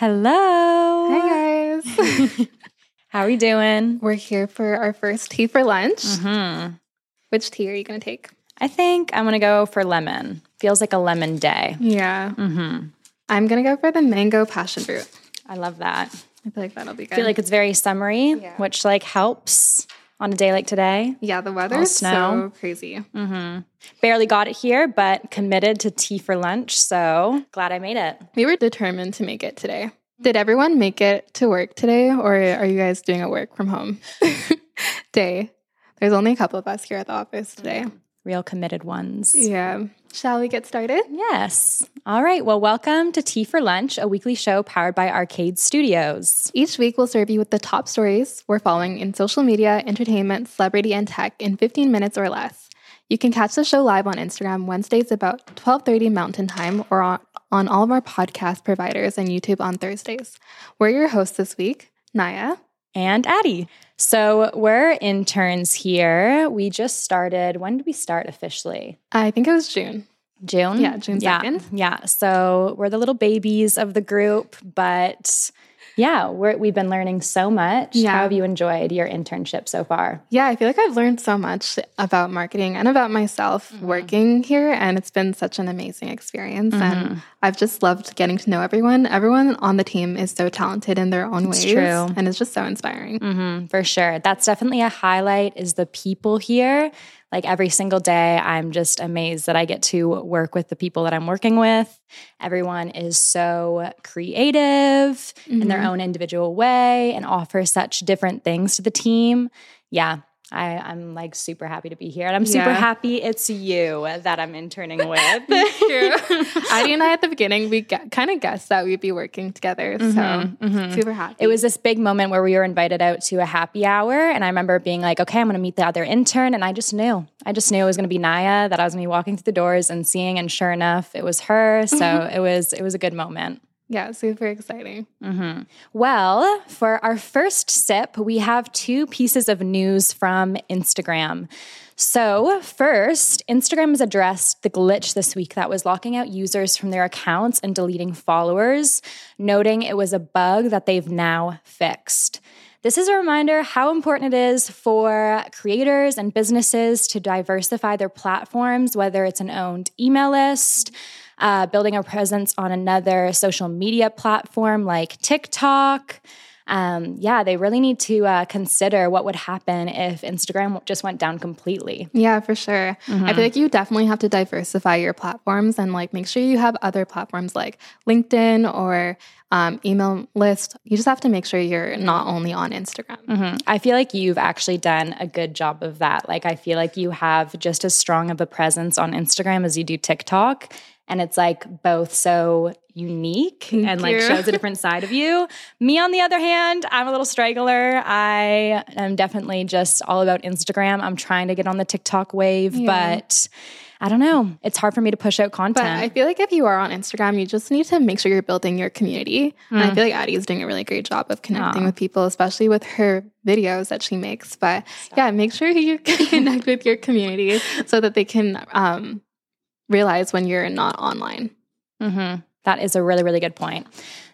Hello. Hi, guys. How are we doing? We're here for our first tea for lunch. hmm Which tea are you going to take? I think I'm going to go for lemon. Feels like a lemon day. Yeah. hmm I'm going to go for the mango passion fruit. I love that. I feel like that'll be good. I feel like it's very summery, Yeah. which like helps on a day like today. yeah, the All weather's snow. so crazy. hmm Barely got it here, but committed to tea for lunch. So glad I made it. We were determined to make it today. Did everyone make it to work today, or are you guys doing a work from home day? There's only a couple of us here at the office today. Real committed ones. Yeah. Shall we get started? Yes. All right. Well, welcome to Tea for Lunch, a weekly show powered by Arcade Studios. Each week, we'll serve you with the top stories we're following in social media, entertainment, celebrity, and tech in 15 minutes or less. You can catch the show live on Instagram Wednesdays about 12:30 Mountain Time or on, on all of our podcast providers and YouTube on Thursdays. We're your hosts this week, Nya. And Addi. So we're interns here. We just started. When did we start officially? I think it was June. June? Yeah, June Yeah. 2nd. Yeah. So we're the little babies of the group, but yeah, we're, we've been learning so much. Yeah. How have you enjoyed your internship so far? Yeah, I feel like I've learned so much about marketing and about myself Mm-hmm. working here, and it's been such an amazing experience. Mm-hmm. And I've just loved getting to know everyone. Everyone on the team is so talented in their own ways, true. and it's just so inspiring. hmm for sure. That's definitely a highlight is the people here. Like every single day, I'm just amazed that I get to work with the people that I'm working with. Everyone is so creative in their mm-hmm. own individual way and offer such different things to the team. Yeah. I, I'm like super happy to be here. And I'm super happy it's you that I'm interning with. True. Addi and I at the beginning, we kind of guessed that we'd be working together. So mm-hmm, mm-hmm. super happy. It was this big moment where we were invited out to a happy hour. And I remember being like, okay, I'm going to meet the other intern. And I just knew. I just knew it was going to be Nya, that I was going to be walking through the doors and seeing. And sure enough, it was her. So mm-hmm. it was it was a good moment. Yeah, super exciting. Mm-hmm. Well, for our first sip, we have two pieces of news from Instagram. So, first, Instagram has addressed the glitch this week that was locking out users from their accounts and deleting followers, noting it was a bug that they've now fixed. This is a reminder how important it is for creators and businesses to diversify their platforms, whether it's an owned email list, uh, building a presence on another social media platform like TikTok. Um, yeah, they really need to uh, consider what would happen if Instagram just went down completely. Yeah, for sure. I feel like you definitely have to diversify your platforms and like make sure you have other platforms like LinkedIn or um, email list. You just have to make sure you're not only on Instagram. Mhm. I feel like you've actually done a good job of that. Like, I feel like you have just as strong of a presence on Instagram as you do TikTok. And it's like both so unique and like you. shows a different side of you. Me, on the other hand, I'm a little straggler. I am definitely just all about Instagram. I'm trying to get on the TikTok wave, Yeah. but I don't know. It's hard for me to push out content. But I feel like if you are on Instagram, you just need to make sure you're building your community. And I feel like Addi is doing a really great job of connecting Aw. with people, especially with her videos that she makes. But yeah, make sure you connect with your community so that they can um, realize when you're not online. hmm That is a really, really good point.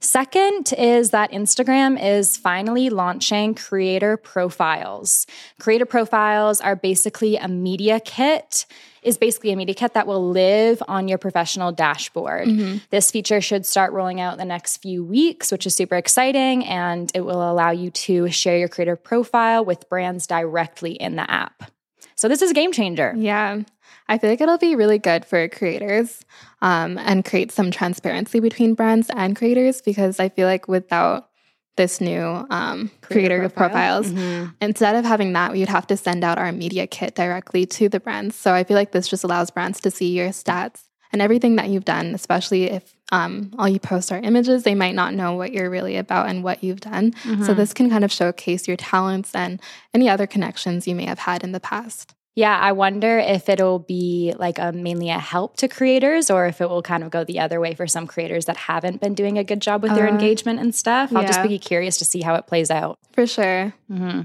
Second is that Instagram is finally launching creator profiles. Creator profiles are basically a media kit, is basically a media kit that will live on your professional dashboard. This feature should start rolling out the next few weeks, which is super exciting, and it will allow you to share your creator profile with brands directly in the app. So this is a game changer. Yeah. I feel like it'll be really good for creators um, and create some transparency between brands and creators because I feel like without this new um, creator, Creator profile. profiles, Mhm. instead of having that, we would have to send out our media kit directly to the brands. So I feel like this just allows brands to see your stats and everything that you've done, especially if um, all you post are images, they might not know what you're really about and what you've done. So this can kind of showcase your talents and any other connections you may have had in the past. Yeah, I wonder if it'll be like a mainly a help to creators or if it will kind of go the other way for some creators that haven't been doing a good job with their Uh, engagement and stuff. I'll just yeah. be curious to see how it plays out. For sure. hmm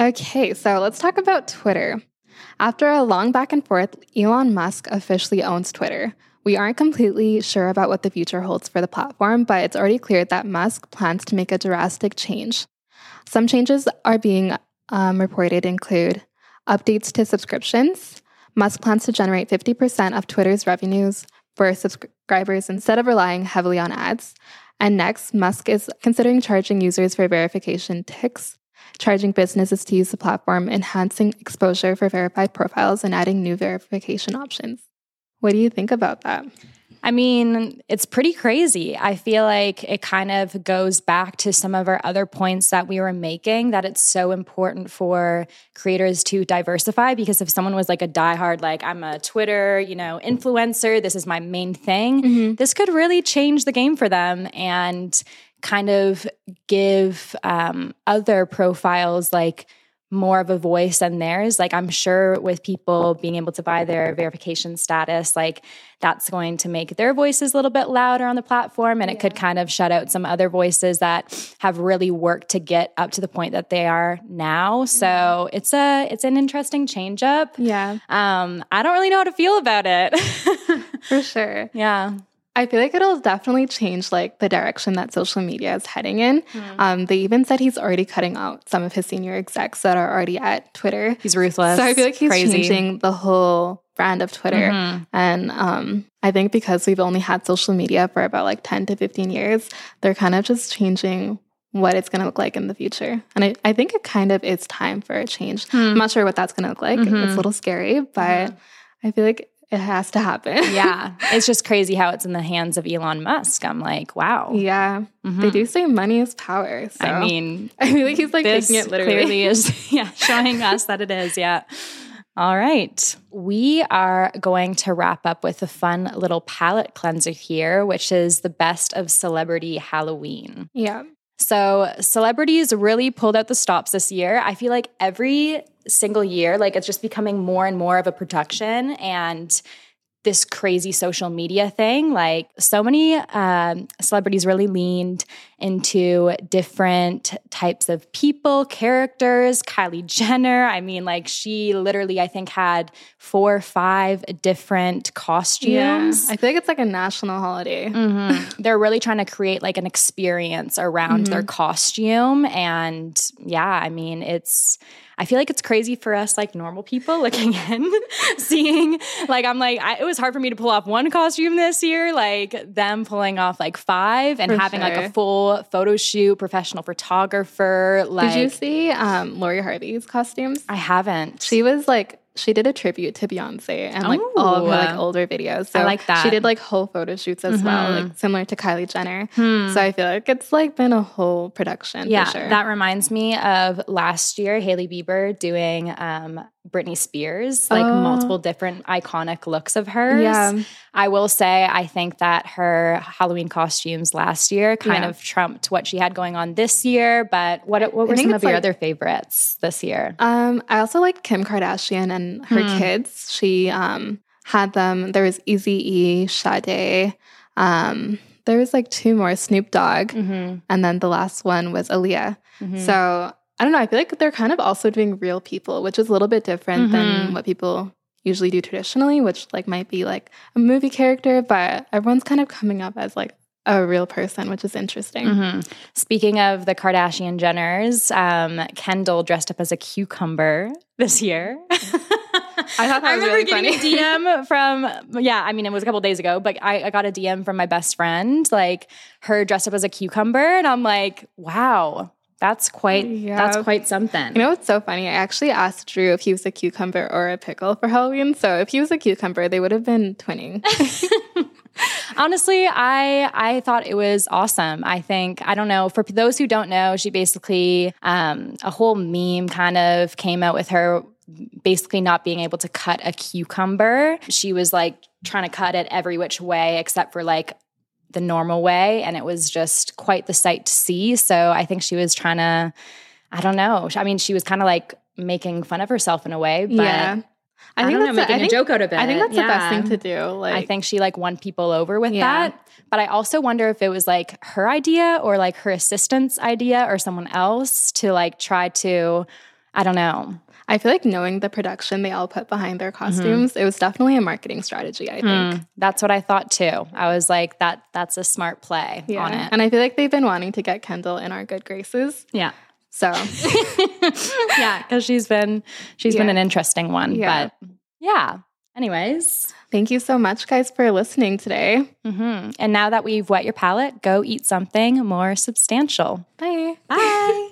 Okay, so let's talk about Twitter. After a long back and forth, Elon Musk officially owns Twitter. We aren't completely sure about what the future holds for the platform, but it's already clear that Musk plans to make a drastic change. Some changes are being um, reported include updates to subscriptions. Musk plans to generate 50% of Twitter's revenues for subscribers instead of relying heavily on ads. And next, Musk is considering charging users for verification ticks, charging businesses to use the platform, enhancing exposure for verified profiles, and adding new verification options. What do you think about that? I mean, it's pretty crazy. I feel like it kind of goes back to some of our other points that we were making that it's so important for creators to diversify because if someone was like a diehard, like I'm a Twitter, you know, influencer, this is my main thing, mm-hmm. this could really change the game for them and kind of give um, other profiles like more of a voice than theirs. Like I'm sure with people being able to buy their verification status, like that's going to make their voices a little bit louder on the platform and yeah. it could kind of shut out some other voices that have really worked to get up to the point that they are now. So mm-hmm. it's a it's an interesting change up. Yeah. Um I don't really know how to feel about it. For sure. Yeah. I feel like it'll definitely change like the direction that social media is heading in. Mm. Um, they even said he's already cutting out some of his senior execs that are already at Twitter. He's ruthless. So I feel like he's Crazy. changing the whole brand of Twitter. Mm-hmm. And um, I think because we've only had social media for about like 10 to 15 years, they're kind of just changing what it's going to look like in the future. And I, I think it kind of is time for a change. Hmm. I'm not sure what that's going to look like. Mm-hmm. It's a little scary, but mm-hmm. I feel like it has to happen. yeah. It's just crazy how it's in the hands of Elon Musk. I'm like, wow. Yeah. Mm-hmm. They do say money is power. So. I mean, I feel like he's like taking it literally. Clearly is, yeah, showing us that it is. Yeah. All right. We are going to wrap up with a fun little palette cleanser here, which is the best of celebrity Halloween. Yeah. So, celebrities really pulled out the stops this year. I feel like every single year, like it's just becoming more and more of a production. And this crazy social media thing. Like so many um, celebrities really leaned into different types of people, characters. Kylie Jenner, I mean, like she literally, I think, had four or five different costumes. Yeah. I feel like it's like a national holiday. Mm-hmm. They're really trying to create like an experience around mm-hmm. their costume. And yeah, I mean, it's I feel like it's crazy for us, like normal people looking in, seeing, like, I'm like, I, it was hard for me to pull off one costume this year, like them pulling off like five and for having sure. like a full photo shoot, professional photographer. Like, did you see um, Lori Harvey's costumes? I haven't. She was like she did a tribute to Beyonce and like Ooh. all of her like older videos. So I like that. She did like whole photo shoots as mm-hmm. well, like similar to Kylie Jenner. Hmm. So I feel like it's like been a whole production. Yeah, sure. that reminds me of last year, Hailey Bieber doing um, Britney Spears, like oh. multiple different iconic looks of hers. Yeah. I will say, I think that her Halloween costumes last year kind yeah. of trumped what she had going on this year. But what, what were some of your like, other favorites this year? Um, I also like Kim Kardashian and her hmm. kids. She um, had them. There was Easy E, Sade. Um, there was like two more, Snoop Dogg, mm-hmm. and then the last one was Aaliyah. Mm-hmm. So I don't know. I feel like they're kind of also doing real people, which is a little bit different mm-hmm. than what people usually do traditionally, which like might be like a movie character, but everyone's kind of coming up as like a real person, which is interesting. Mm-hmm. Speaking of the Kardashian Jenners, um, Kendall dressed up as a cucumber this year. I thought I remember really getting funny. a DM from yeah, I mean it was a couple days ago, but I, I, got a DM from my best friend, like her dressed up as a cucumber, and I'm like, wow, that's quite yeah. that's quite something. You know what's so funny? I actually asked Drew if he was a cucumber or a pickle for Halloween. So if he was a cucumber, they would have been twinning. Honestly, I I thought it was awesome. I think I don't know for those who don't know, she basically um, a whole meme kind of came out with her basically not being able to cut a cucumber. She was like trying to cut it every which way except for like the normal way. And it was just quite the sight to see. So I think she was trying to, I don't know. I mean, she was kind of like making fun of herself in a way, but yeah. I, I think know, making a, think, joke out of it. I think that's yeah. the best thing to do. Like, I think she like won people over with yeah. that. But I also wonder if it was like her idea or like her assistant's idea or someone else to like try to, I don't know. I feel like knowing the production they all put behind their Mm-hmm. costumes, it was definitely a marketing strategy, I think. Mm, that's what I thought too. I was like, that that's a smart play Yeah. on it. And I feel like they've been wanting to get Kendall in our good graces. yeah. So yeah, because she's been she's been an interesting one. Yeah. But yeah. Anyways. thank you so much, guys, for listening today. hmm And now that we've wet your palate, go eat something more substantial. Bye. Bye.